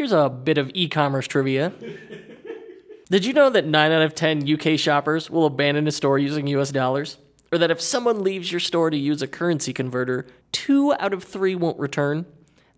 Here's a bit of e commerce trivia. Did you know that 9 out of 10 UK shoppers will abandon a store using US dollars? Or that if someone leaves your store to use a currency converter, 2 out of 3 won't return?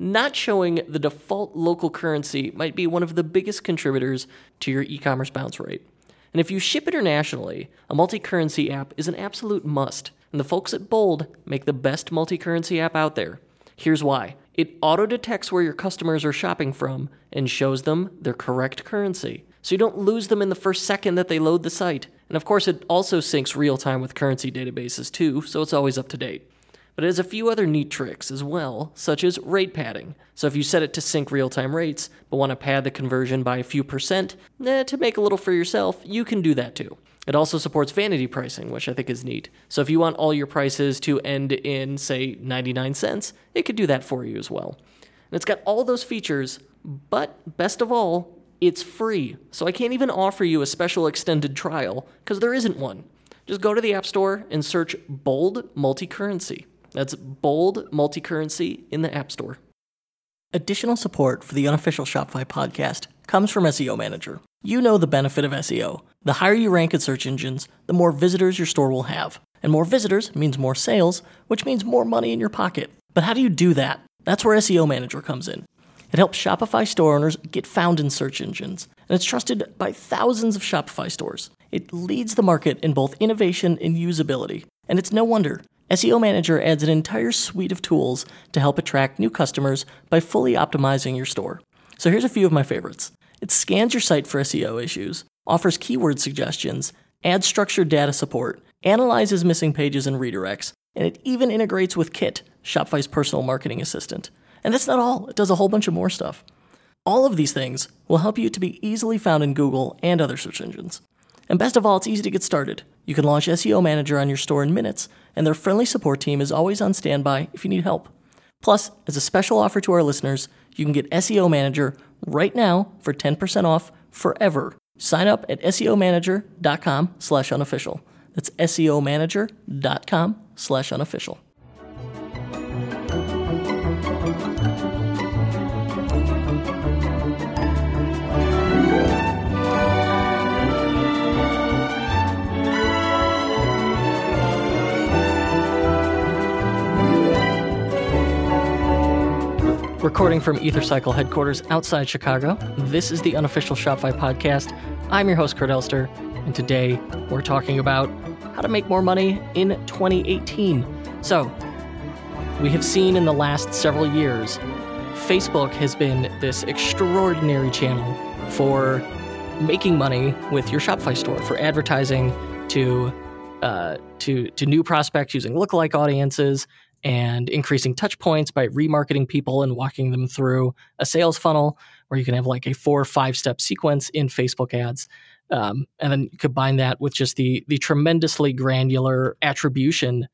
Not showing the default local currency might be one of the biggest contributors to your e commerce bounce rate. And if you ship internationally, a multi currency app is an absolute must. And the folks at Bold make the best multi currency app out there. Here's why it auto detects where your customers are shopping from and shows them their correct currency. So you don't lose them in the first second that they load the site. And of course, it also syncs real time with currency databases too, so it's always up to date. But it has a few other neat tricks as well, such as rate padding. So if you set it to sync real time rates, but want to pad the conversion by a few percent eh, to make a little for yourself, you can do that too. It also supports vanity pricing, which I think is neat. So if you want all your prices to end in, say, 99 cents, it could do that for you as well. And it's got all those features, but best of all, it's free. So I can't even offer you a special extended trial because there isn't one. Just go to the App Store and search Bold Multi-Currency. That's Bold Multi-Currency in the App Store. Additional support for the unofficial Shopify podcast comes from SEO Manager. You know the benefit of SEO. The higher you rank in search engines, the more visitors your store will have. And more visitors means more sales, which means more money in your pocket. But how do you do that? That's where SEO Manager comes in. It helps Shopify store owners get found in search engines, and it's trusted by thousands of Shopify stores. It leads the market in both innovation and usability, and it's no wonder. SEO Manager adds an entire suite of tools to help attract new customers by fully optimizing your store. So here's a few of my favorites. It scans your site for SEO issues, offers keyword suggestions, adds structured data support, analyzes missing pages and redirects, and it even integrates with Kit, Shopify's personal marketing assistant. And that's not all, it does a whole bunch of more stuff. All of these things will help you to be easily found in Google and other search engines. And best of all, it's easy to get started. You can launch SEO Manager on your store in minutes, and their friendly support team is always on standby if you need help. Plus, as a special offer to our listeners, you can get SEO Manager right now for 10% off forever. Sign up at SEOmanager.com slash unofficial. That's SEOmanager.com slash unofficial. Recording from EtherCycle headquarters outside Chicago, this is the unofficial Shopify podcast. I'm your host, Kurt Elster, and today we're talking about how to make more money in 2018. So, we have seen in the last several years, Facebook has been this extraordinary channel for making money with your Shopify store, for advertising to uh, to to new prospects using lookalike audiences and increasing touch points by remarketing people and walking them through a sales funnel where you can have like a four or five step sequence in Facebook ads. Um, and then combine that with just the the tremendously granular attribution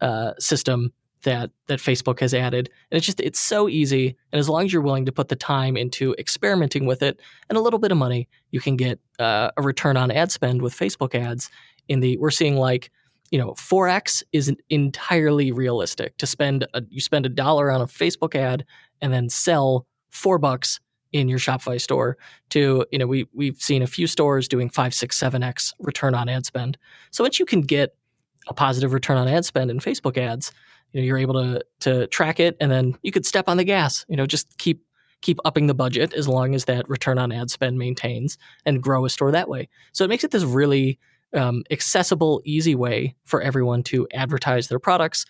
uh, system that that Facebook has added. And it's just it's so easy. And as long as you're willing to put the time into experimenting with it and a little bit of money, you can get uh, a return on ad spend with Facebook ads. In the we're seeing like you know, 4x isn't entirely realistic to spend a, you spend a dollar on a Facebook ad and then sell 4 bucks in your Shopify store to, you know, we we've seen a few stores doing 5, 6, 7x return on ad spend. So once you can get a positive return on ad spend in Facebook ads, you know, you're able to to track it and then you could step on the gas, you know, just keep keep upping the budget as long as that return on ad spend maintains and grow a store that way. So it makes it this really um, accessible, easy way for everyone to advertise their products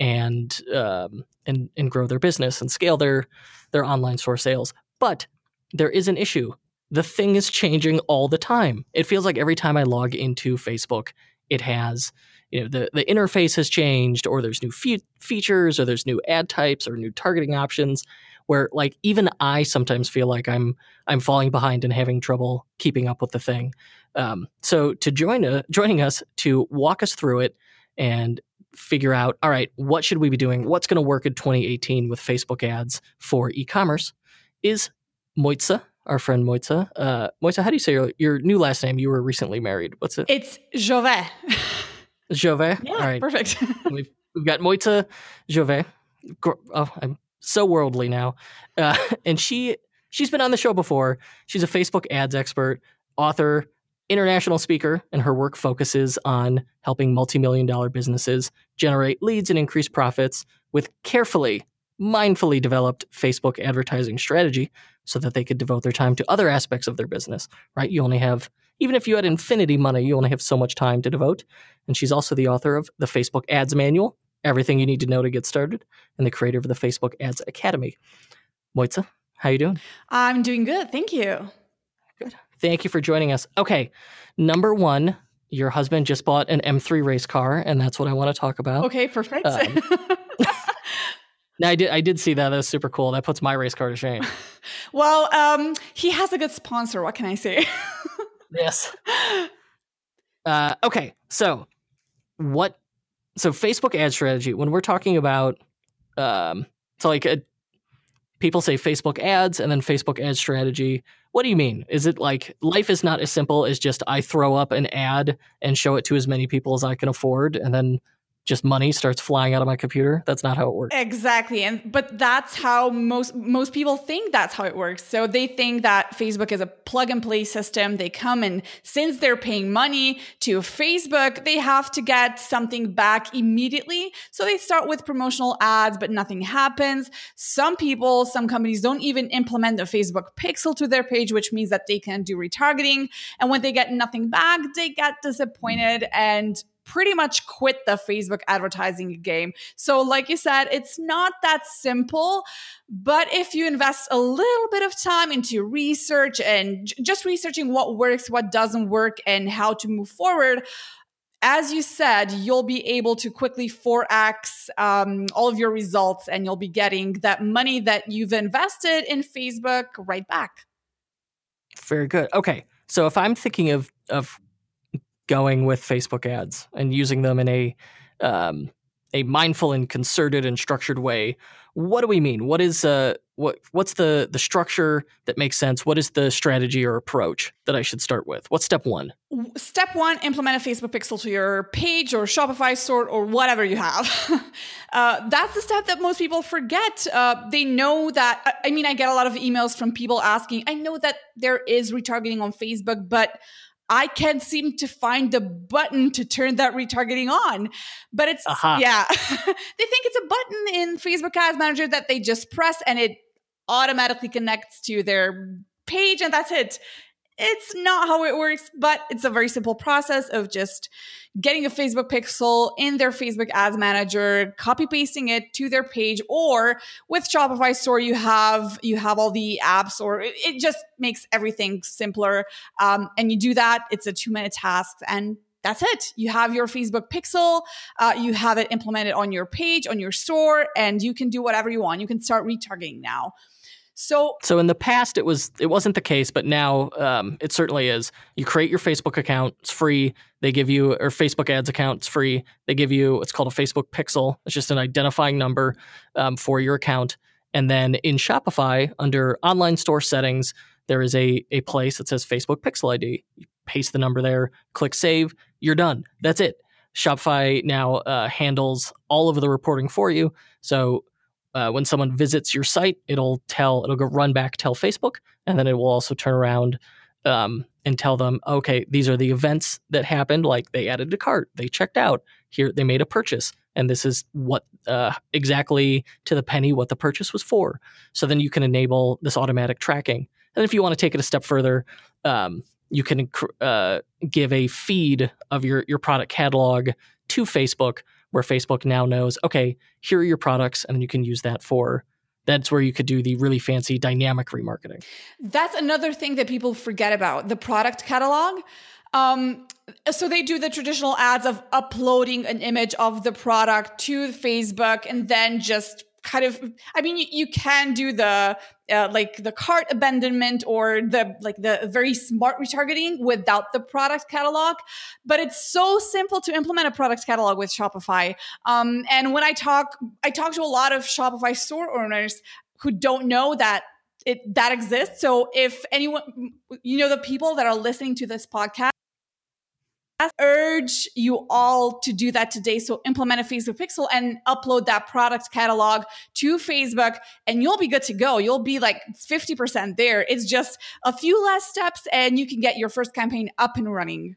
and um, and and grow their business and scale their their online store sales. But there is an issue. The thing is changing all the time. It feels like every time I log into Facebook, it has you know the the interface has changed, or there's new fe- features, or there's new ad types, or new targeting options. Where like even I sometimes feel like I'm I'm falling behind and having trouble keeping up with the thing. Um, so to join uh, joining us to walk us through it and figure out, all right, what should we be doing? What's going to work in 2018 with Facebook ads for e-commerce is Mojca, our friend Mojca. Uh, Mojca, how do you say your, your new last name? You were recently married. What's it? It's Jovet. Jovet. Yeah, all right. perfect. we've, we've got Mojca Jovet. Oh, I'm so worldly now. Uh, and she She's been on the show before. She's a Facebook ads expert, author, international speaker, and her work focuses on helping multi million dollar businesses generate leads and increase profits with carefully, mindfully developed Facebook advertising strategy so that they could devote their time to other aspects of their business, right? You only have, even if you had infinity money, you only have so much time to devote. And she's also the author of the Facebook Ads Manual, everything you need to know to get started, and the creator of the Facebook Ads Academy. Mojca, how you doing? I'm doing good. Thank you. Good. Thank you for joining us. Okay, number one, your husband just bought an M3 race car, and that's what I want to talk about. Okay, perfect. Um, now I did I did see that. That's super cool. That puts my race car to shame. well, um, he has a good sponsor. What can I say? yes. Uh, okay, so what? So Facebook ad strategy. When we're talking about, um, so like a, people say Facebook ads and then Facebook ad strategy. What do you mean? Is it like life is not as simple as just I throw up an ad and show it to as many people as I can afford, and then just money starts flying out of my computer. That's not how it works. Exactly. And but that's how most most people think that's how it works. So they think that Facebook is a plug and play system. They come and since they're paying money to Facebook, they have to get something back immediately. So they start with promotional ads, but nothing happens. Some people, some companies don't even implement a Facebook pixel to their page, which means that they can do retargeting. And when they get nothing back, they get disappointed and pretty much quit the Facebook advertising game. So, like you said, it's not that simple. But if you invest a little bit of time into research and just researching what works, what doesn't work, and how to move forward, as you said, you'll be able to quickly 4x um, all of your results and you'll be getting that money that you've invested in Facebook right back. Very good. Okay. So if I'm thinking of, of going with Facebook ads and using them in a um, a mindful and concerted and structured way. What do we mean? What is uh what what's the the structure that makes sense? What is the strategy or approach that I should start with? What's step 1? Step 1, implement a Facebook pixel to your page or Shopify store or whatever you have. uh, that's the step that most people forget. Uh, they know that I mean I get a lot of emails from people asking, I know that there is retargeting on Facebook, but I can't seem to find the button to turn that retargeting on. But it's, uh-huh. yeah, they think it's a button in Facebook Ads Manager that they just press and it automatically connects to their page and that's it. It's not how it works, but it's a very simple process of just getting a Facebook pixel in their Facebook ads manager, copy pasting it to their page, or with Shopify store, you have, you have all the apps or it, it just makes everything simpler. Um, and you do that. It's a two minute task and that's it. You have your Facebook pixel, uh, you have it implemented on your page, on your store, and you can do whatever you want. You can start retargeting now. So, so in the past, it was it wasn't the case, but now um, it certainly is. You create your Facebook account; it's free. They give you or Facebook ads account; it's free. They give you what's called a Facebook Pixel. It's just an identifying number um, for your account. And then in Shopify, under online store settings, there is a a place that says Facebook Pixel ID. You paste the number there, click save. You're done. That's it. Shopify now uh, handles all of the reporting for you. So uh, when someone visits your site, it'll tell, it'll go run back, tell Facebook, and then it will also turn around um, and tell them, okay, these are the events that happened. Like they added to cart, they checked out, here they made a purchase, and this is what uh, exactly to the penny what the purchase was for. So then you can enable this automatic tracking. And if you want to take it a step further, um, you can uh, give a feed of your your product catalog to Facebook where Facebook now knows, okay, here are your products, and then you can use that for that's where you could do the really fancy dynamic remarketing. That's another thing that people forget about the product catalog. Um, so they do the traditional ads of uploading an image of the product to Facebook and then just kind of i mean you, you can do the uh, like the cart abandonment or the like the very smart retargeting without the product catalog but it's so simple to implement a product catalog with shopify. Um, and when i talk i talk to a lot of shopify store owners who don't know that it that exists. So if anyone you know the people that are listening to this podcast urge you all to do that today. So implement a Facebook pixel and upload that product catalog to Facebook and you'll be good to go. You'll be like 50% there. It's just a few less steps and you can get your first campaign up and running.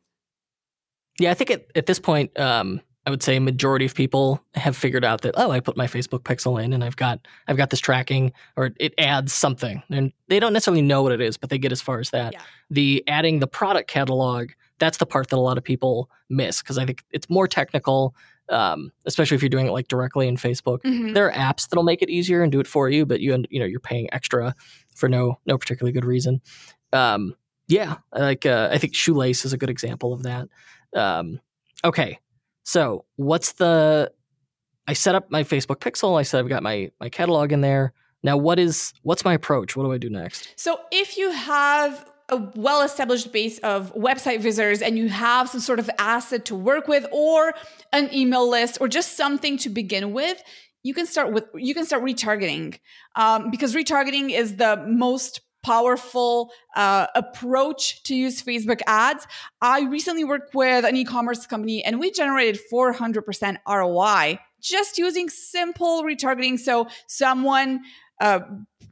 Yeah, I think at, at this point, um, I would say a majority of people have figured out that oh, I put my Facebook pixel in and I've got I've got this tracking or it adds something. And they don't necessarily know what it is, but they get as far as that. Yeah. The adding the product catalog, that's the part that a lot of people miss because I think it's more technical. Um, especially if you're doing it like directly in Facebook, mm-hmm. there are apps that'll make it easier and do it for you, but you you know you're paying extra for no no particularly good reason. Um, yeah, like uh, I think Shoelace is a good example of that. Um, okay, so what's the? I set up my Facebook pixel. I said I've got my my catalog in there. Now, what is what's my approach? What do I do next? So if you have a well established base of website visitors and you have some sort of asset to work with or an email list or just something to begin with you can start with you can start retargeting um, because retargeting is the most powerful uh, approach to use Facebook ads. I recently worked with an e-commerce company and we generated 400% ROI just using simple retargeting. So someone uh,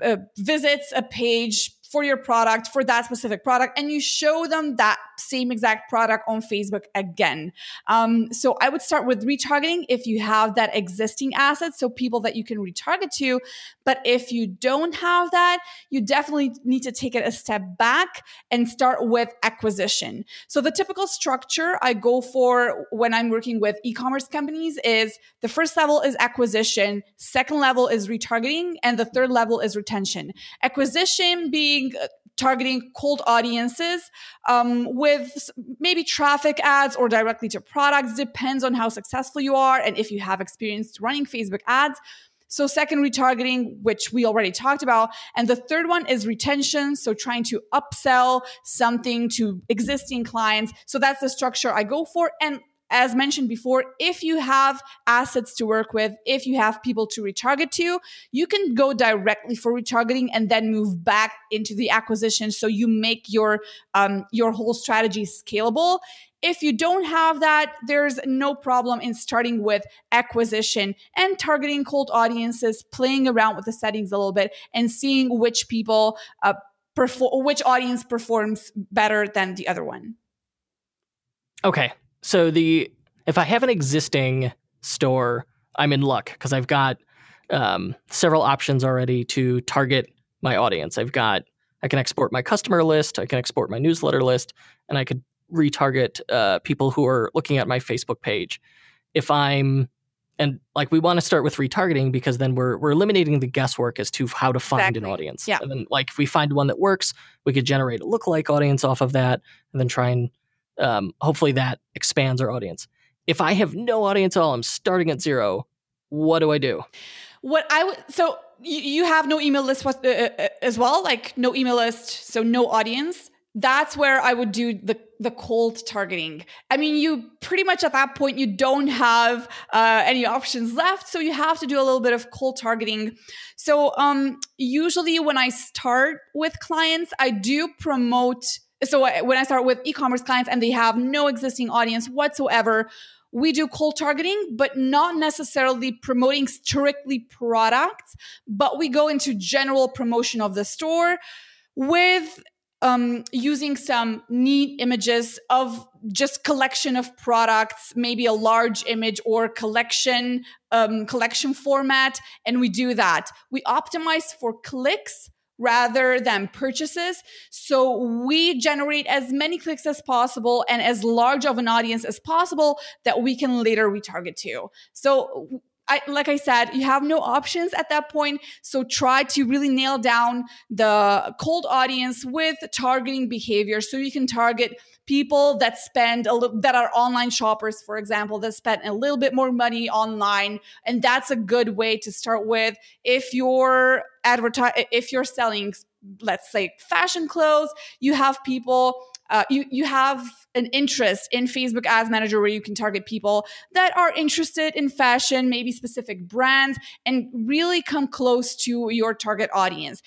uh, visits a page for your product, for that specific product, and you show them that same exact product on Facebook again. Um, so I would start with retargeting if you have that existing asset, so people that you can retarget to. But if you don't have that, you definitely need to take it a step back and start with acquisition. So the typical structure I go for when I'm working with e-commerce companies is the first level is acquisition, second level is retargeting, and the third level is retention. Acquisition being uh, targeting cold audiences um, with maybe traffic ads or directly to products depends on how successful you are and if you have experience running facebook ads. So second retargeting which we already talked about. And the third one is retention so trying to upsell something to existing clients. So that's the structure i go for. And as mentioned before, if you have assets to work with, if you have people to retarget to, you can go directly for retargeting and then move back into the acquisition. So you make your um, your whole strategy scalable. If you don't have that, there's no problem in starting with acquisition and targeting cold audiences, playing around with the settings a little bit, and seeing which people uh, perform, which audience performs better than the other one. Okay, so the if I have an existing store, I'm in luck because I've got um, several options already to target my audience. I've got I can export my customer list, I can export my newsletter list, and I could retarget uh, people who are looking at my Facebook page. If I'm and like we want to start with retargeting because then we're we're eliminating the guesswork as to how to find exactly. an audience. Yeah. And then like if we find one that works, we could generate a lookalike audience off of that and then try and um, hopefully that expands our audience. If I have no audience at all, I'm starting at zero. What do I do? What I would so you have no email list uh, uh, as well, like no email list, so no audience. That's where I would do the the cold targeting. I mean, you pretty much at that point you don't have uh, any options left, so you have to do a little bit of cold targeting. So um, usually when I start with clients, I do promote so when I start with e-commerce clients and they have no existing audience whatsoever, we do cold targeting, but not necessarily promoting strictly products, but we go into general promotion of the store with um, using some neat images of just collection of products, maybe a large image or collection um, collection format, and we do that. We optimize for clicks rather than purchases. So we generate as many clicks as possible and as large of an audience as possible that we can later retarget to. So I, like I said, you have no options at that point. So try to really nail down the cold audience with targeting behavior so you can target people that spend a little that are online shoppers for example that spend a little bit more money online and that's a good way to start with if you're advertise if you're selling let's say fashion clothes you have people uh, you you have an interest in Facebook Ads Manager where you can target people that are interested in fashion, maybe specific brands, and really come close to your target audience.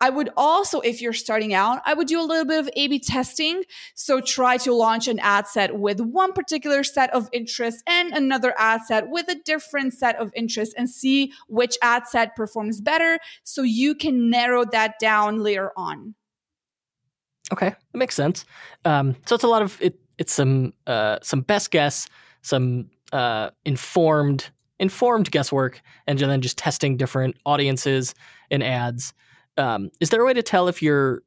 I would also, if you're starting out, I would do a little bit of A B testing. So try to launch an ad set with one particular set of interests and another ad set with a different set of interests and see which ad set performs better so you can narrow that down later on. Okay, that makes sense. Um, so it's a lot of it. It's some uh, some best guess, some uh, informed informed guesswork, and then just testing different audiences and ads. Um, is there a way to tell if you're,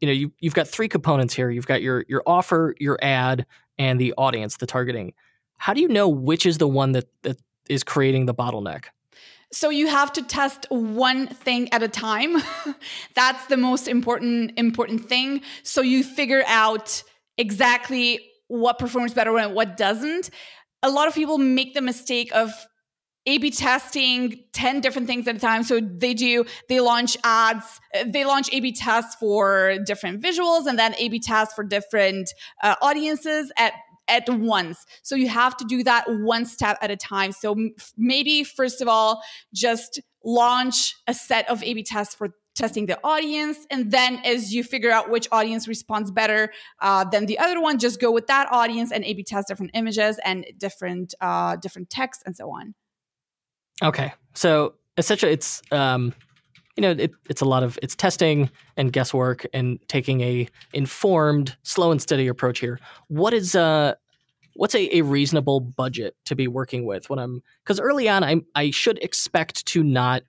you know, you you've got three components here. You've got your your offer, your ad, and the audience, the targeting. How do you know which is the one that that is creating the bottleneck? So you have to test one thing at a time. That's the most important important thing. So you figure out exactly what performs better and what doesn't. A lot of people make the mistake of A/B testing 10 different things at a time. So they do they launch ads, they launch A/B tests for different visuals and then A/B tests for different uh, audiences at at once. So you have to do that one step at a time. So maybe first of all, just launch a set of A/B tests for testing the audience, and then as you figure out which audience responds better uh, than the other one, just go with that audience and A/B test different images and different uh, different texts and so on. Okay, so essentially, it's um, you know it, it's a lot of it's testing and guesswork and taking a informed slow and steady approach here. What is uh what's a, a reasonable budget to be working with when i'm because early on i i should expect to not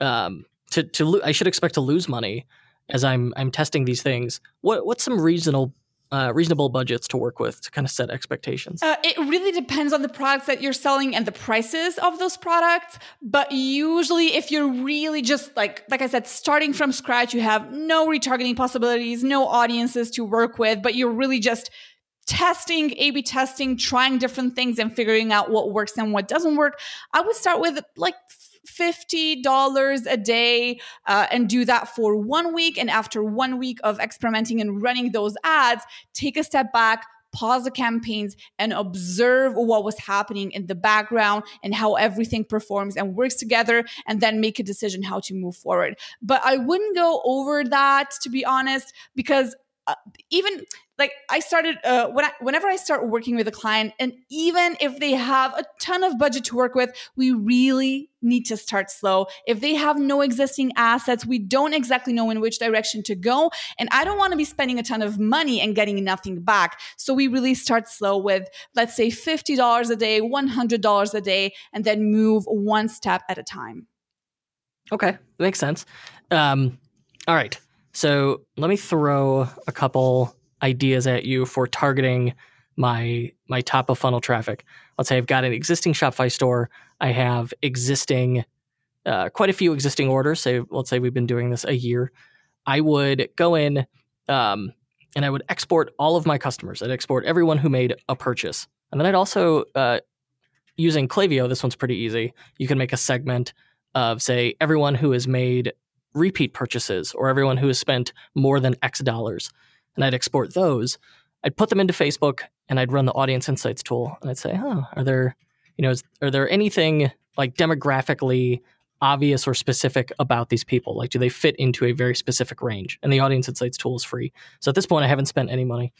um to to lo- i should expect to lose money as i'm i'm testing these things. What what's some reasonable uh, reasonable budgets to work with to kind of set expectations? Uh, it really depends on the products that you're selling and the prices of those products. But usually, if you're really just like, like I said, starting from scratch, you have no retargeting possibilities, no audiences to work with, but you're really just testing, A B testing, trying different things and figuring out what works and what doesn't work. I would start with like $50 a day uh, and do that for one week. And after one week of experimenting and running those ads, take a step back, pause the campaigns and observe what was happening in the background and how everything performs and works together and then make a decision how to move forward. But I wouldn't go over that to be honest because uh, even like I started uh, when I, whenever I start working with a client, and even if they have a ton of budget to work with, we really need to start slow. If they have no existing assets, we don't exactly know in which direction to go, and I don't want to be spending a ton of money and getting nothing back. So we really start slow with let's say fifty dollars a day, one hundred dollars a day, and then move one step at a time. Okay, makes sense. Um, all right. So let me throw a couple ideas at you for targeting my my top of funnel traffic. Let's say I've got an existing Shopify store. I have existing uh, quite a few existing orders. Say let's say we've been doing this a year. I would go in um, and I would export all of my customers. I'd export everyone who made a purchase, and then I'd also uh, using Klaviyo. This one's pretty easy. You can make a segment of say everyone who has made repeat purchases or everyone who has spent more than X dollars. And I'd export those. I'd put them into Facebook and I'd run the audience insights tool and I'd say, oh, are there, you know, is, are there anything like demographically obvious or specific about these people? Like, do they fit into a very specific range? And the audience insights tool is free. So at this point, I haven't spent any money.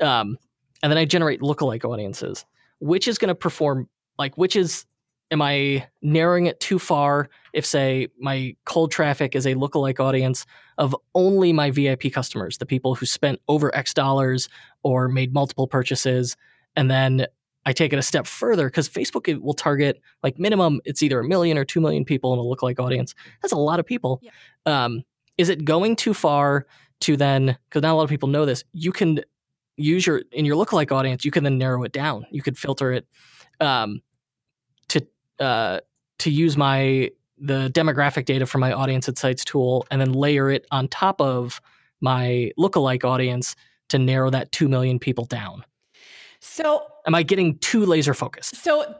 Um, and then I generate lookalike audiences. Which is going to perform like which is am I narrowing it too far if, say, my cold traffic is a lookalike audience of only my VIP customers, the people who spent over X dollars or made multiple purchases, and then I take it a step further because Facebook will target like minimum it's either a million or two million people in a lookalike audience. That's a lot of people. Yeah. Um, is it going too far to then? Because not a lot of people know this. You can use your in your lookalike audience. You can then narrow it down. You could filter it. Um, uh, to use my the demographic data from my audience insights tool and then layer it on top of my lookalike audience to narrow that 2 million people down. So, am I getting too laser focused? So,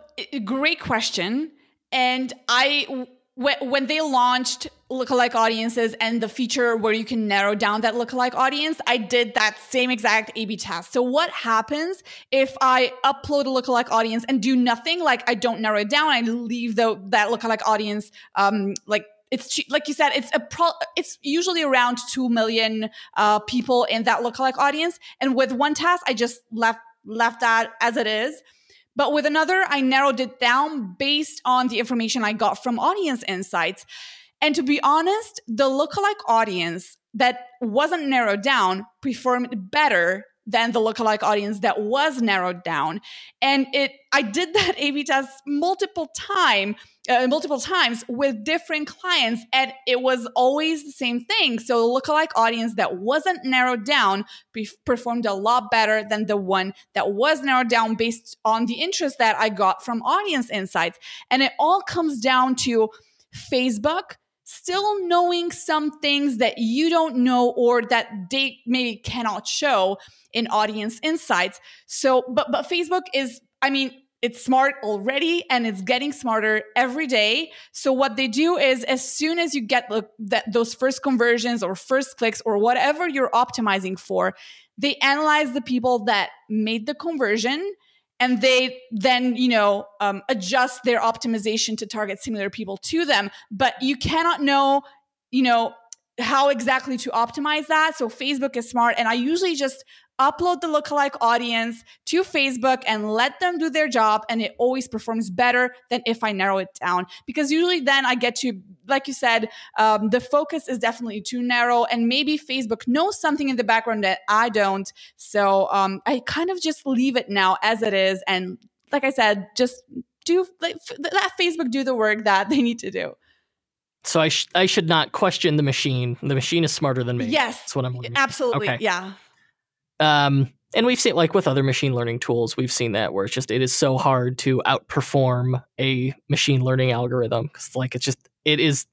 great question. And I when they launched lookalike audiences and the feature where you can narrow down that lookalike audience, I did that same exact A B test. So, what happens if I upload a lookalike audience and do nothing? Like, I don't narrow it down, I leave the, that lookalike audience um, like it's like you said, it's a pro, it's usually around 2 million uh, people in that lookalike audience. And with one task, I just left, left that as it is. But with another, I narrowed it down based on the information I got from audience insights. And to be honest, the lookalike audience that wasn't narrowed down performed better than the lookalike audience that was narrowed down. And it, I did that A/B test multiple time, uh, multiple times with different clients, and it was always the same thing. So the lookalike audience that wasn't narrowed down performed a lot better than the one that was narrowed down based on the interest that I got from audience insights. And it all comes down to Facebook still knowing some things that you don't know or that they maybe cannot show in audience insights. So, but but Facebook is, I mean, it's smart already and it's getting smarter every day. So what they do is as soon as you get the, those first conversions or first clicks or whatever you're optimizing for, they analyze the people that made the conversion and they then you know um, adjust their optimization to target similar people to them. But you cannot know you know how exactly to optimize that. So facebook is smart. And i usually just upload the lookalike audience to Facebook and let them do their job. And it always performs better than if I narrow it down. Because usually then I get to, like you said, um, the focus is definitely too narrow. And maybe Facebook knows something in the background that I don't. So um, I kind of just leave it now as it is. And like I said, just do like, let Facebook do the work that they need to do. So I, sh- I should not question the machine. The machine is smarter than me. Yes. That's what I'm wondering. Absolutely. Okay. Yeah. Um, and we've seen like with other machine learning tools, we've seen that where it's just it is so hard to outperform a machine learning algorithm because like it's just it is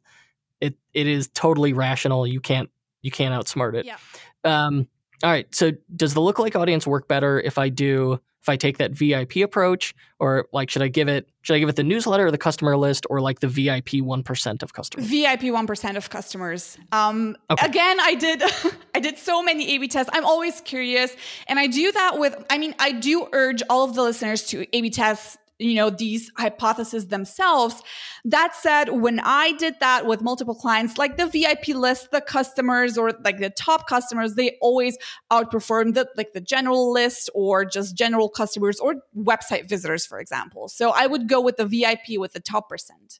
it it is totally rational. You can't you can't outsmart it. Yeah. Um, all right. So does the lookalike audience work better if I do if I take that VIP approach, or like should I give it should I give it the newsletter or the customer list, or like the VIP one percent of customers? VIP one percent of customers. Um, okay. Again, I did I did so many A/B tests. I'm always curious, and I do that with. I mean, I do urge all of the listeners to A/B test you know these hypotheses themselves that said when i did that with multiple clients like the vip list the customers or like the top customers they always outperform the like the general list or just general customers or website visitors for example. So i would go with the vip with the top percent.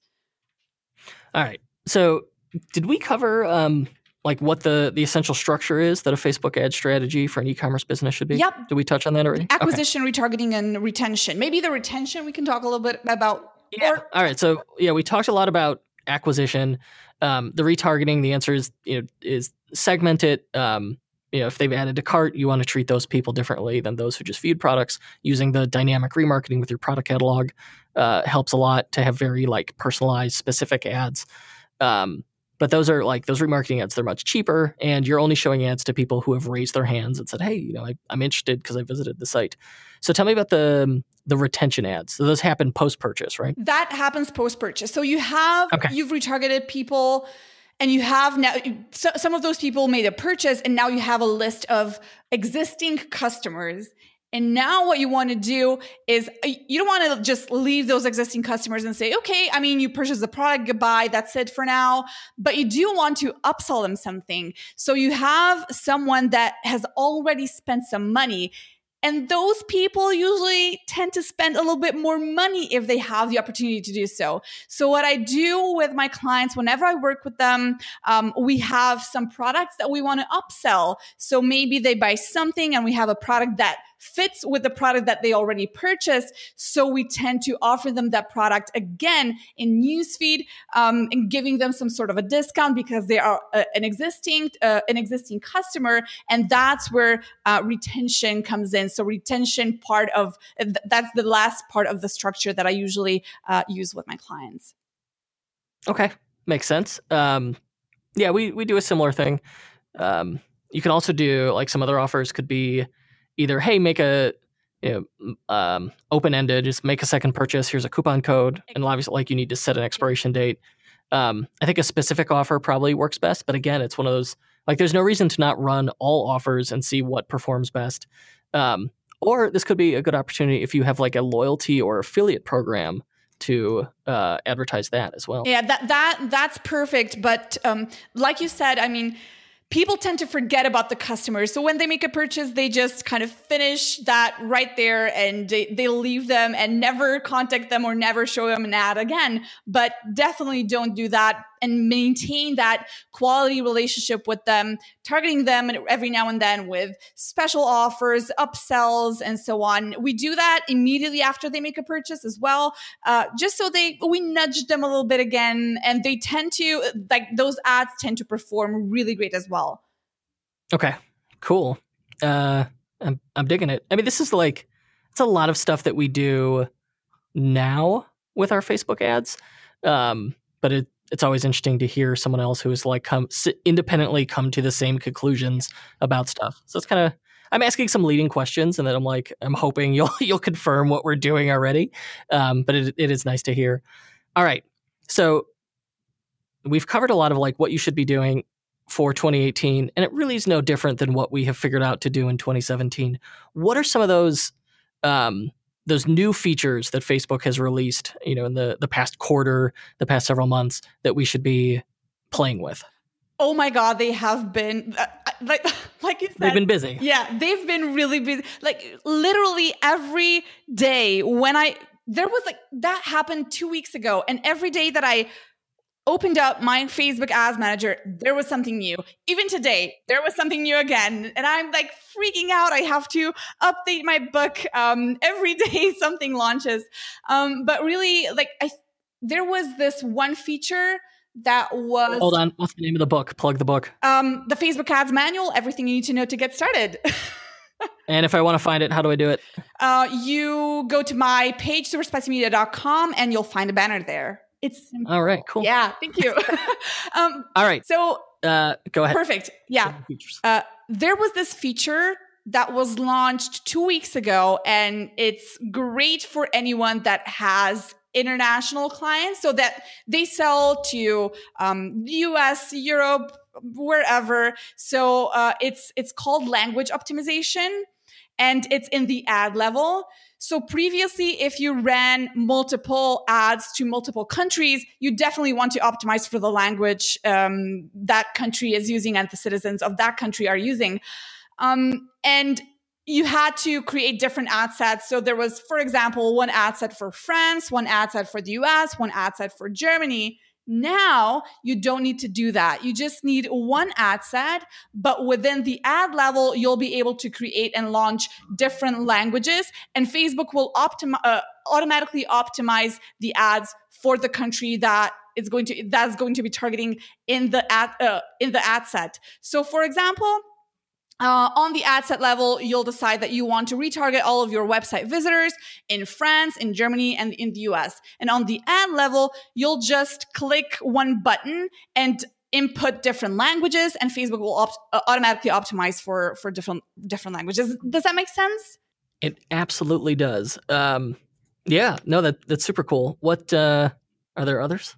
All right. So did we cover um like what the the essential structure is that a Facebook ad strategy for an e-commerce business should be? Yep. Did we touch on that already? Acquisition, okay. retargeting, and retention. Maybe the retention we can talk a little bit about. Yeah. Or- All right. So yeah, we talked a lot about acquisition. Um, the retargeting, the answer is you know is segment it. Um, you know, if they've added a cart, you want to treat those people differently than those who just viewed products. Using the dynamic remarketing with your product catalog uh, helps a lot to have very like personalized, specific ads. Um, but those are like those remarketing ads, they're much cheaper, and you're only showing ads to people who have raised their hands and said, "Hey, you know, I, am interested because I visited the site." So tell me about the um, the retention ads. So those happen post purchase, right? That happens post purchase. So you have okay. you've retargeted people, and you have now so, some of those people made a purchase, and now you have a list of existing customers and now what you want to do is uh, you don't want to just leave those existing customers and say, okay, I mean, you purchased the product, goodbye, that's it for now. But you do want to upsell them something. So you have someone that has already spent some money and those people usually tend to spend a little bit more money if they have the opportunity to do so. So, what I do with my clients, whenever I work with them, um, we have some products that we want to upsell. So, maybe they buy something and we have a product that fits with the product that they already purchased. So we tend to offer them that product again in newsfeed um, and giving them some sort of a discount because they are uh, an existing uh, an existing customer, and that's where uh, retention comes in. So retention part of that's the last part of the structure that I usually uh, use with my clients. Okay, makes sense. Um, yeah, we we do a similar thing. Um, you can also do like some other offers could be either hey make a you know, um, open ended, just make a second purchase. Here's a coupon code, and obviously, like you need to set an expiration date. Um, I think a specific offer probably works best, but again, it's one of those like there's no reason to not run all offers and see what performs best. Um, or this could be a good opportunity if you have like a loyalty or affiliate program to uh, advertise that as well. Yeah, that that that's perfect. But um, like you said, I mean, people tend to forget about the customers. So when they make a purchase, they just kind of finish that right there and they, they leave them and never contact them or never show them an ad again. But definitely don't do that and maintain that quality relationship with them, targeting them every now and then with special offers, upsells, and so on. We do that immediately after they make a purchase as well, uh, just so they we nudge them a little bit again, and they tend to like those ads tend to perform really great as well. Okay, cool. Uh, I'm I'm digging it. I mean, this is like it's a lot of stuff that we do now with our Facebook ads. Um, but it it's always interesting to hear someone else who has like come independently come to the same conclusions about stuff. So it's kind of I'm asking some leading questions, and then I'm like I'm hoping you'll you'll confirm what we're doing already. Um, but it, it is nice to hear. All right, so we've covered a lot of like what you should be doing for 2018, and it really is no different than what we have figured out to do in 2017. What are some of those um, those new features that Facebook has released, you know, in the the past quarter, the past several months that we should be playing with? Oh my god, they have been uh, uh like like you said. They've been busy. Yeah, they've been really busy. Like literally every day when I there was like that happened 2 weeks ago and every day that I opened up my Facebook ads manager, there was something new. Even today, there was something new again. And I'm like freaking out. I have to update my book um, every day, something launches. Um, but really, like, I, there was this one feature that was. Hold on. What's the name of the book? Plug the book. Um, the Facebook ads manual, everything you need to know to get started. and if I want to find it, how do I do it? Uh, you go to my page, superspicymedia.com, and you'll find a banner there. It's simple. all right. Cool. Yeah. Thank you. um, all right. So uh, go ahead. Perfect. Yeah. Uh, there was this feature that was launched two weeks ago, and it's great for anyone that has international clients so that they sell to um, US, Europe, wherever. So uh, it's it's called language optimization, and it's in the ad level. So previously, if you ran multiple ads to multiple countries, you definitely want to optimize for the language um, that country is using and the citizens of that country are using. Um, and you had to create different ad sets. So there was, for example, one ad set for France, one ad set for the US, one ad set for Germany. Now you don't need to do that. You just need one ad set, but within the ad level, you'll be able to create and launch different languages, and Facebook will optimi- uh, automatically optimize the ads for the country that is going to that's going to be targeting in the ad uh, in the ad set. So, for example uh, on the ad set level, you'll decide that you want to retarget all of your website visitors in France, in Germany, and in the US. And on the ad level, you'll just click one button and input different languages, and Facebook will opt- uh, automatically optimize for for different different languages. Does that make sense? It absolutely does. Um, yeah, no, that that's super cool. What uh, are there others?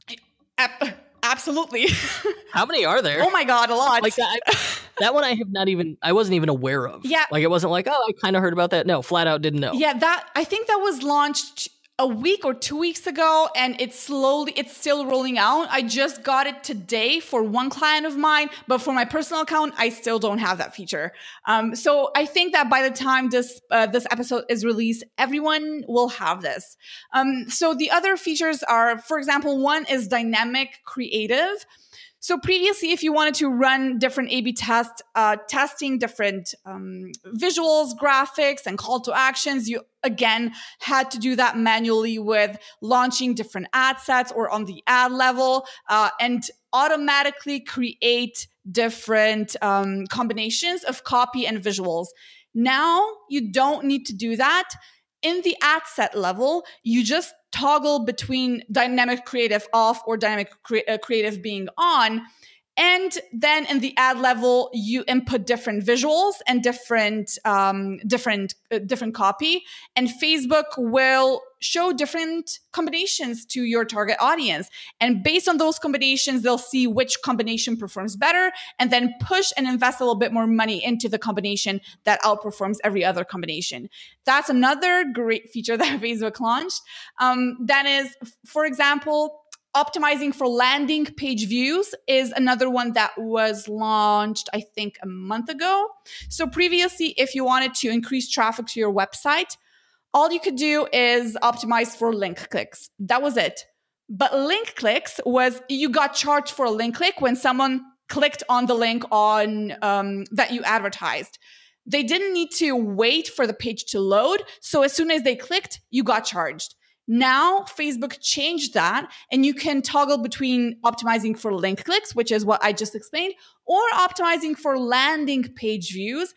Absolutely. How many are there? Oh my god, a lot. Like that, I, that one I have not even I wasn't even aware of. Yeah. Like it wasn't like, oh, I kind of heard about that. No, flat out didn't know. Yeah, that I think that was launched a week or two weeks ago and it's slowly it's still rolling out. I just got it today for one client of mine but for my personal account i still don't have that feature. Um, so i think that by the time this uh, this episode is released everyone will have this. Um, so the other features are for example one is dynamic creative so previously, if you wanted to run different A/B tests, uh, testing different um, visuals, graphics, and call to actions, you again had to do that manually with launching different ad sets or on the ad level, uh, and automatically create different um, combinations of copy and visuals. Now you don't need to do that in the ad set level, you just toggle between dynamic creative off or dynamic cre- uh, creative being on. And then in the ad level, you input different visuals and different um, different uh, different copy, and Facebook will show different combinations to your target audience. And based on those combinations, they'll see which combination performs better, and then push and invest a little bit more money into the combination that outperforms every other combination. That's another great feature that Facebook launched. Um, that is, for example optimizing for landing page views is another one that was launched, I think, a month ago. So previously, if you wanted to increase traffic to your website, all you could do is optimize for link clicks. That was it. But link clicks was you got charged for a link click when someone clicked on the link on um, that you advertised. They didn't need to wait for the page to load. So as soon as they clicked, you got charged. Now, Facebook changed that, and you can toggle between optimizing for link clicks, which is what I just explained, or optimizing for landing page views.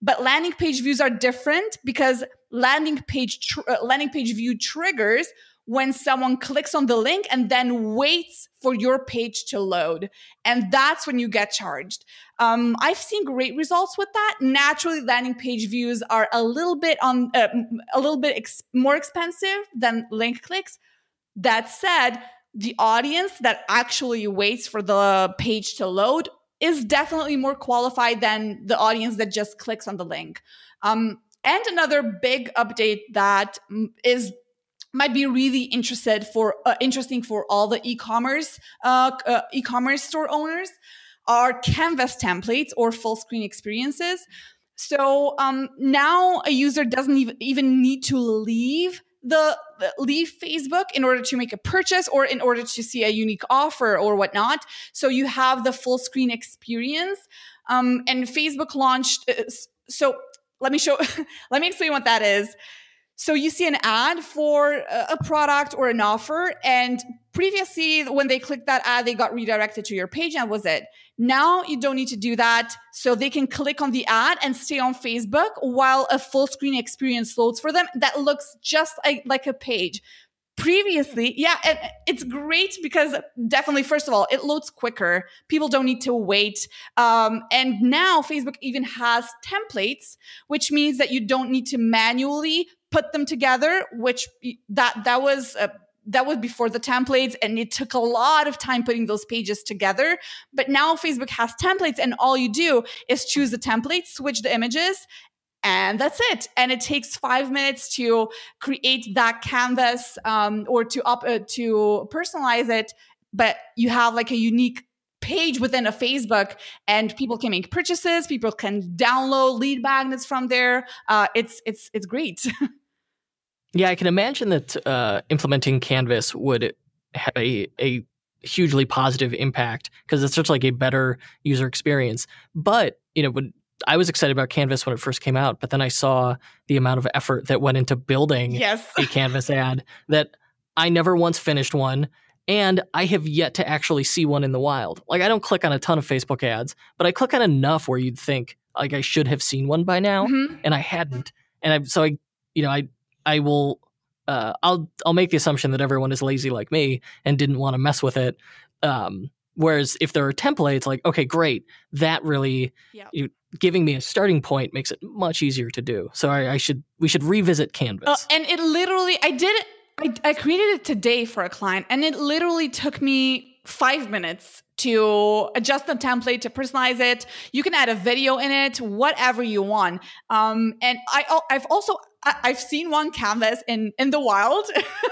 But landing page views are different because landing page tr- uh, landing page view triggers when someone clicks on the link and then waits for your page to load. And that's when you get charged. Um, I've seen great results with that. Naturally, landing page views are a little bit on uh, a little bit ex- more expensive than link clicks. That said, the audience that actually waits for the page to load is definitely more qualified than the audience that just clicks on the link. Um, and another big update that mm, might be really interested for uh, interesting for all the e-commerce uh, uh, e-commerce store owners are canvas templates or full screen experiences so um, now a user doesn't even, need to leave the leave Facebook in order to make a purchase or in order to see a unique offer or whatnot. So you have the full screen experience. Um, and Facebook launched. Uh, so let me show. let me explain what that is. So you see an ad for a product or an offer, and previously when they clicked that ad, they got redirected to your page, and was it. Now you don't need to do that, so they can click on the ad and stay on Facebook while a full screen experience loads for them that looks just like, like a page. Previously yeah it's great because definitely first of all it loads quicker. People don't need to wait. Um, and now facebook even has templates which means that you don't need to manually put them together, which that that was uh, that was before the templates and it took a lot of time putting those pages together but now facebook has templates and all you do is choose the template switch the images and that's it and it takes five minutes to create that canvas um, or to up uh, to personalize it but you have like a unique page within a Facebook, and people can make purchases. People can download lead magnets from there. Uh, it's it's it's great. Yeah, I can imagine that uh, implementing Canvas would have a, a hugely positive impact because it's such like a better user experience. But you know, when I was excited about Canvas when it first came out, but then I saw the amount of effort that went into building yes. a Canvas ad that I never once finished one. And I have yet to actually see one in the wild. Like I don't click on a ton of Facebook ads, but I click on enough where you'd think like I should have seen one by now, mm-hmm. and I hadn't. And I so I you know I I will uh, I'll I'll make the assumption that everyone is lazy like me and didn't want to mess with it. Um, whereas if there are templates, like okay, great, that really yep. you, giving me a starting point makes it much easier to do. So I, I should we should revisit Canvas. Uh, and it literally, I did it. I, I created it today for a client, and it literally took me five minutes to adjust the template to personalize it. You can add a video in it, whatever you want. Um, and I, I've also I've seen one canvas in in the wild.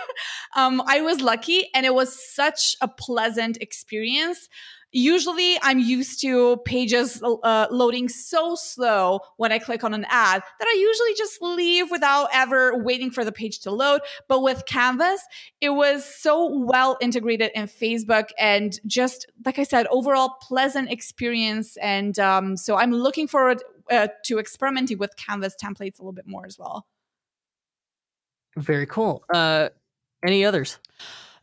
um, I was lucky, and it was such a pleasant experience usually I'm used to pages uh, loading so slow when I click on an ad that I usually just leave without ever waiting for the page to load. But with Canvas, it was so well integrated in Facebook and just, like I said, overall pleasant experience. And um, so I'm looking forward uh, to experimenting with Canvas templates a little bit more as well. Very cool. Uh, any others?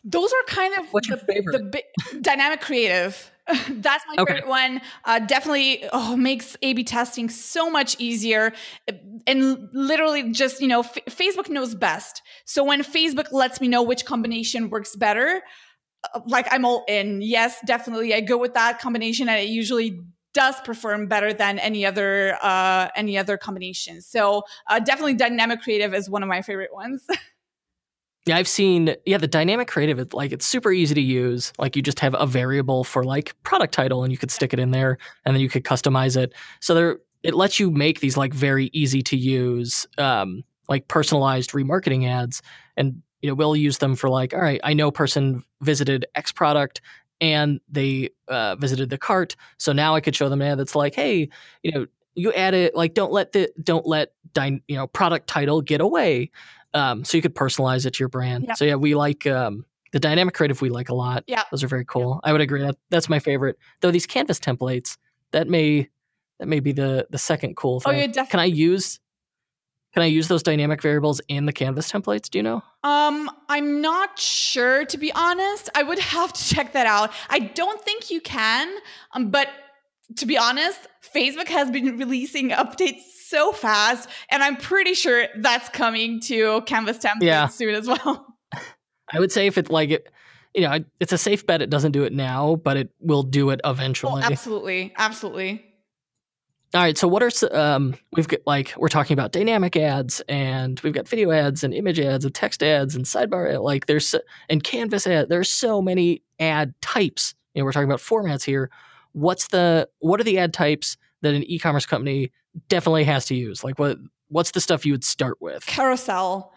Those are kind of what's your the, favorite? The dynamic creative. That's my okay. favorite one. Uh, definitely oh, makes A/B testing so much easier, and literally just you know, F- Facebook knows best. So when Facebook lets me know which combination works better, uh, like I'm all in. Yes, definitely. I go with that combination and it usually does perform better than any other uh, any other combination. So uh, definitely dynamic creative is one of my favorite ones. Yeah, I've seen yeah the dynamic creative. Like it's super easy to use. Like you just have a variable for like product title, and you could stick it in there, and then you could customize it. So there, it lets you make these like very easy to use, um, like personalized remarketing ads, and you know we'll use them for like, all right, I know person visited X product and they uh, visited the cart, so now I could show them an ad that's like, hey, you know, you add it like don't let the don't let dy- you know product title get away um, so you could personalize it to your brand. Yeah. So yeah, we like um, the dynamic creative. We like a lot. Yeah. those are very cool. I would agree. That that's my favorite. Though these canvas templates, that may that may be the the second cool thing. Oh, thing. definitely. Can I use can I use those dynamic variables in the canvas templates? Do you know? Um, I'm not sure to be honest. I would have to check that out. I don't think you can. Um, but to be honest, Facebook has been releasing updates so fast, and I'm pretty sure that's coming to Canvas templates Yeah. soon as well. I would say if it like it, you know, it's a safe bet it doesn't do it now, but it will do it Oh, eventually. absolutely, absolutely. All right, so what are um we've got like we're talking about dynamic ads and we've got video ads and image ads and text ads and sidebar ad, like there's and canvas ad there's so many ad types. You know, we're talking about formats here. What's the what are the ad types that an e-commerce company definitely has to use? Like what what's the stuff you would start with? carousel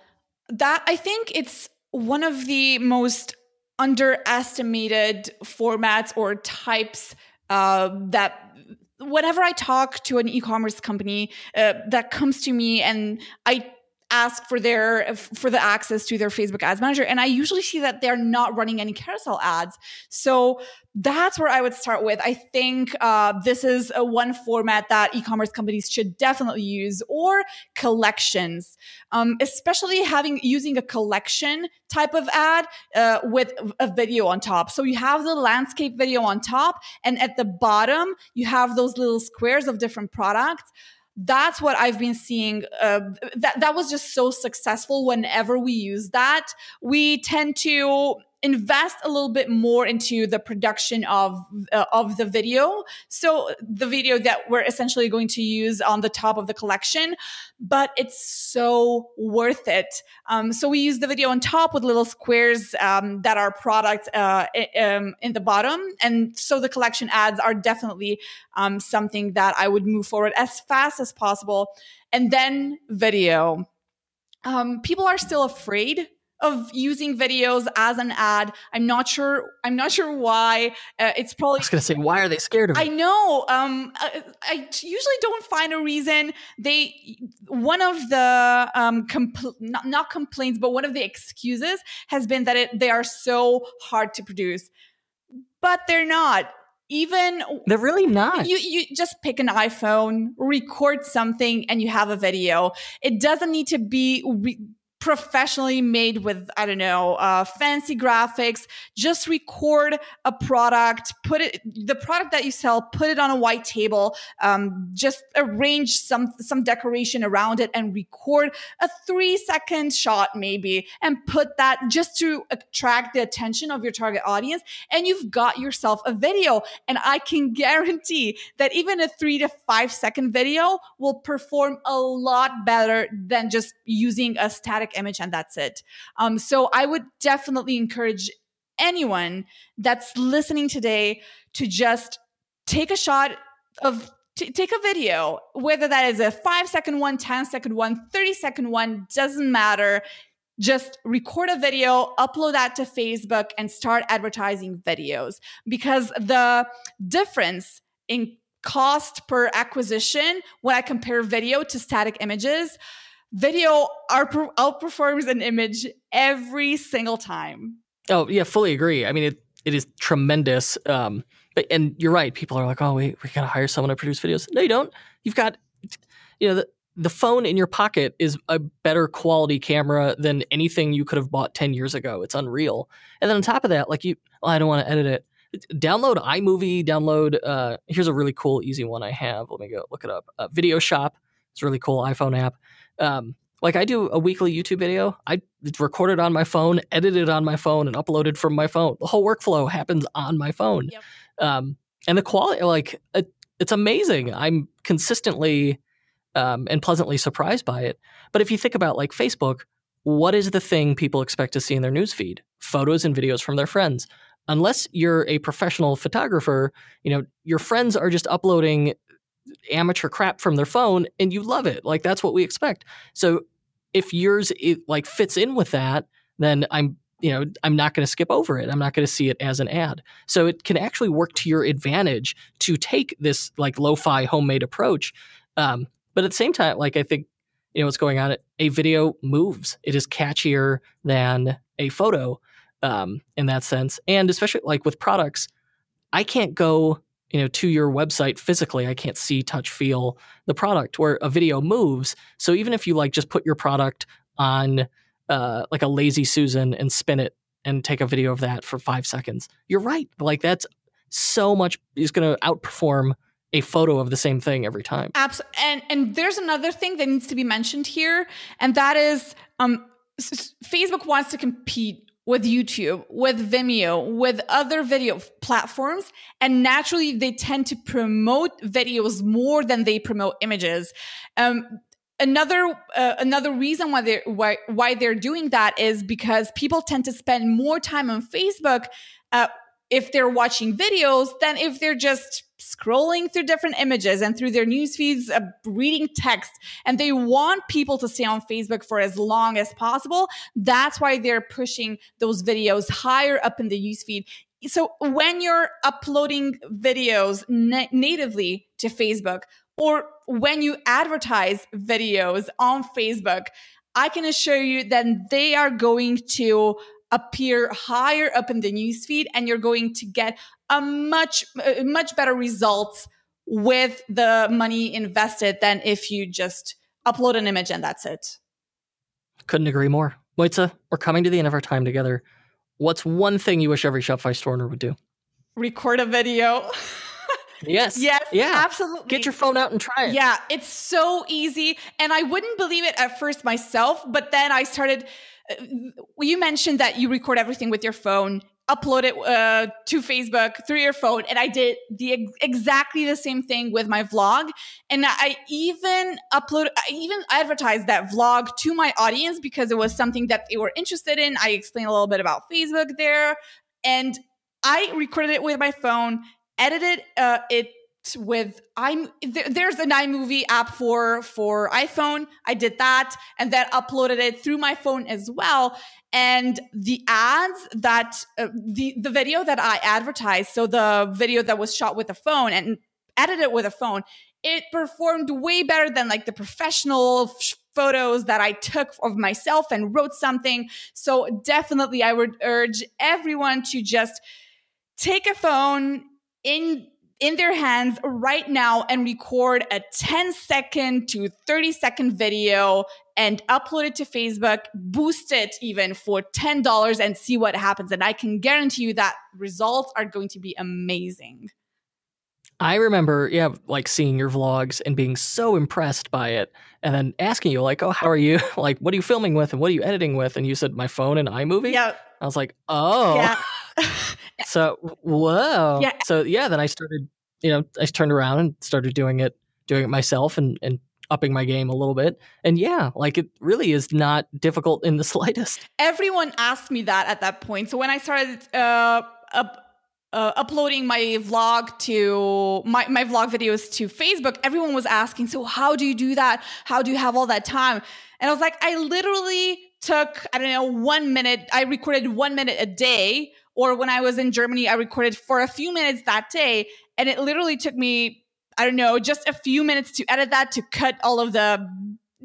that i think it's one of the most underestimated formats or types uh, that whenever i talk to an e-commerce company uh, that comes to me and i ask for their for the access to their facebook ads manager and i usually see that they're not running any carousel ads so that's where I would start with. I think uh, this is a one format that e-commerce companies should definitely use, or collections, um, especially having using a collection type of ad uh, with a video on top. So you have the landscape video on top, and at the bottom you have those little squares of different products that's what I've been seeing. Uh, that that was just so successful. Whenever we use that, we tend to invest a little bit more into the production of uh, of the video. So the video that we're essentially going to use on the top of the collection, but it's so worth it. Um, so we use the video on top with little squares um, that are product uh, um, in the bottom, and so the collection ads are definitely um, something that I would move forward as fast as possible. And then video. Um, people are still afraid of using videos as an ad. I'm not sure. I'm not sure why. Uh, it's probably. I was gonna say, why are they scared of it? I know. Um, I, I usually don't find a reason. They one of the um compl- not, not complaints, but one of the excuses has been that it, they are so hard to produce, but they're not. Even They're really not. you you just pick an iPhone, record something, and you have a video. It doesn't need to be re- professionally made with I don't know uh, fancy graphics. Just record a product, put it the product that you sell, put it on a white table. Um, just arrange some some decoration around it and record a three second shot maybe, and put that just to attract the attention of your target audience. And you've got yourself a video. And I can guarantee that even a three to five second video will perform a lot better than just using a static image and that's it. Um, so I would definitely encourage anyone that's listening today to just take a shot of t- take a video whether that is a 5 second one 10 second one 30 second one doesn't matter just record a video upload that to facebook and start advertising videos because the difference in cost per acquisition when i compare video to static images video outperforms an image every single time Oh yeah, fully agree. I mean, it it is tremendous. Um, but and you're right. People are like, oh, we we gotta hire someone to produce videos. No, you don't. You've got, you know, the the phone in your pocket is a better quality camera than anything you could have bought ten years ago. It's unreal. And then on top of that, like you, oh, I don't want to edit it. Download iMovie. Download. Uh, here's a really cool, easy one I have. Let me go look it up. Uh, Videoshop. It's a really cool iPhone app. Um, Like I do a weekly YouTube video, I record it on my phone, edit it on my phone, and upload it from my phone. The whole workflow happens on my phone. Yep. Um, and the quality, like it, it's amazing. I'm consistently um, and pleasantly surprised by it. But if you think about like Facebook, what is the thing people expect to see in their newsfeed? Photos and videos from their friends. Unless you're a professional photographer, you know, your friends are just uploading amateur crap from their phone and you love it. Like that's what we expect. So if yours it, like fits in with that, then I'm you know I'm not going to skip over it. I'm not going to see it as an ad. So it can actually work to your advantage to take this like lo-fi homemade approach. Um, but at the same time, like I think you know what's going on. A video moves. It is catchier than a photo um, in that sense, and especially like with products, I can't go you know to your website physically i can't see touch feel the product where a video moves so even if you like just put your product on uh, like a lazy susan and spin it and take a video of that for five seconds you're right like that's so much is going to outperform a photo of the same thing every time Absolutely. And and there's another thing that needs to be mentioned here, and that is um, Facebook wants to compete with YouTube, with Vimeo, with other video platforms, and naturally they tend to promote videos more than they promote images. Um, another uh, another reason why they're why why they're doing that is because people tend to spend more time on Facebook uh, if they're watching videos than if they're just scrolling through different images and through their news feeds, uh, reading text. And they want people to stay on Facebook for as long as possible. That's why they're pushing those videos higher up in the news feed. So when you're uploading videos na- natively to Facebook, or when you advertise videos on Facebook, I can assure you that they are going to appear higher up in the newsfeed and you're going to get a much much better results with the money invested than if you just upload an image and that's it. couldn't agree more Mojca, we're coming to the end of our time together what's one thing you wish every shopify store owner would do Record a video. yes yes, yeah absolutely. get your phone out and try it Yeah, it's so easy. And I wouldn't believe it at first myself, but then I started. Uh, you mentioned that you record everything with your phone, upload it uh, to Facebook through your phone, and I did the exactly the same thing with my vlog. And I even upload, I even advertised that vlog to my audience because it was something that they were interested in. I explained a little bit about Facebook there, and I recorded it with my phone, edited uh, it with I'm there, there's an iMovie app for for iPhone. I did that and then uploaded it through my phone as well. And the ads that uh, the the video that I advertised, so the video that was shot with a phone and edited with a phone, it performed way better than like the professional f- photos that I took of myself and wrote something. So definitely I would urge everyone to just take a phone in in their hands right now and record a 10 second to 30 second video and upload it to Facebook, boost it even for $10 and see what happens. And I can guarantee you that results are going to be amazing. I remember, yeah, like seeing your vlogs and being so impressed by it, and then asking you, like, "Oh, how are you? like, what are you filming with, and what are you editing with?" And you said, "My phone and iMovie." Yeah. I was like, "Oh, Yeah. so whoa." Yeah. So yeah, then I started, you know, I turned around and started doing it, doing it myself, and and upping my game a little bit. And yeah, like it really is not difficult in the slightest. Everyone asked me that at that point. So when I started uh, up, uh, uploading my vlog to my, my vlog videos to Facebook, everyone was asking, So, how do you do that? How do you have all that time? And I was like, I literally took, I don't know, one minute. I recorded one minute a day. Or when I was in Germany, I recorded for a few minutes that day. And it literally took me, I don't know, just a few minutes to edit that, to cut all of the,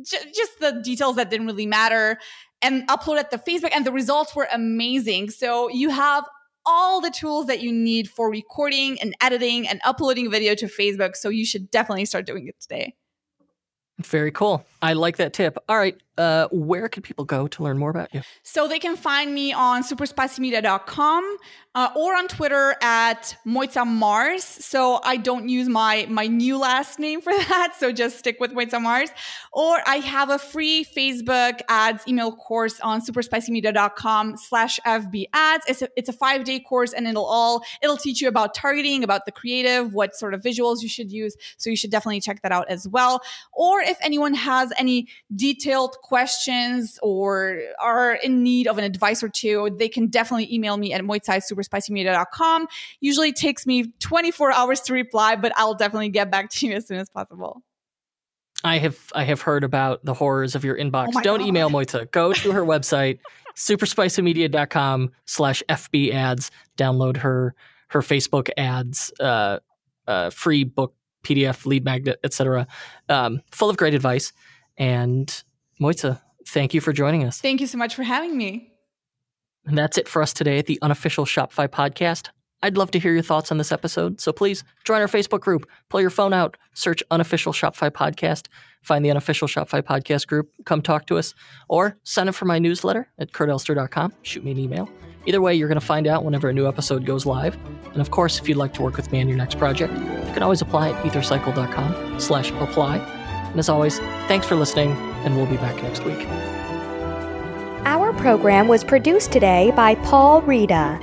just the details that didn't really matter and upload it to Facebook. And the results were amazing. So you have all the tools that you need for recording and editing and uploading video to Facebook. So you should definitely start doing it today. Very cool. I like that tip. All right. Uh, where can people go to learn more about you? So they can find me on superspicymedia.com uh, or on Twitter at Mojca Mars. So I don't use my my new last name for that. So just stick with Mojca Mars. Or I have a free Facebook ads email course on superspicymedia.com slash FB ads. It's a, it's a five day course and it'll all, it'll teach you about targeting, about the creative, what sort of visuals you should use. So you should definitely check that out as well. Or if anyone has any detailed questions or are in need of an advice or two, they can definitely email me at moitzai Usually takes me 24 hours to reply, but I'll definitely get back to you as soon as possible. I have I have heard about the horrors of your inbox. Oh Don't God. email Mojca. Go to her website, superspicymedia.com slash FB ads. Download her her Facebook ads, uh, uh, free book, PDF, lead magnet, etc. Um, full of great advice. And Mojca, thank you for joining us. Thank you so much for having me. And that's it for us today at the Unofficial Shopify Podcast. I'd love to hear your thoughts on this episode, so please join our Facebook group. Pull your phone out, search Unofficial Shopify Podcast, find the Unofficial Shopify Podcast group, come talk to us, or sign up for my newsletter at kurtelster.com. Shoot me an email. Either way, you're going to find out whenever a new episode goes live. And of course, if you'd like to work with me on your next project, you can always apply at ethercycle.com slash apply. And as always, thanks for listening, and we'll be back next week. Our program was produced today by Paul Rita.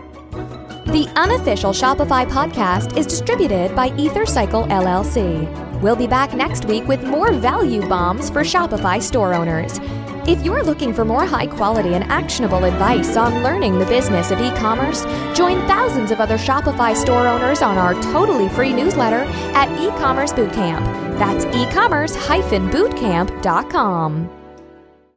The unofficial Shopify podcast is distributed by EtherCycle LLC. We'll be back next week with more value bombs for Shopify store owners. If you're looking for more high quality and actionable advice on learning the business of e commerce, join thousands of other Shopify store owners on our totally free newsletter at e commerce bootcamp. That's e commerce bootcamp.com.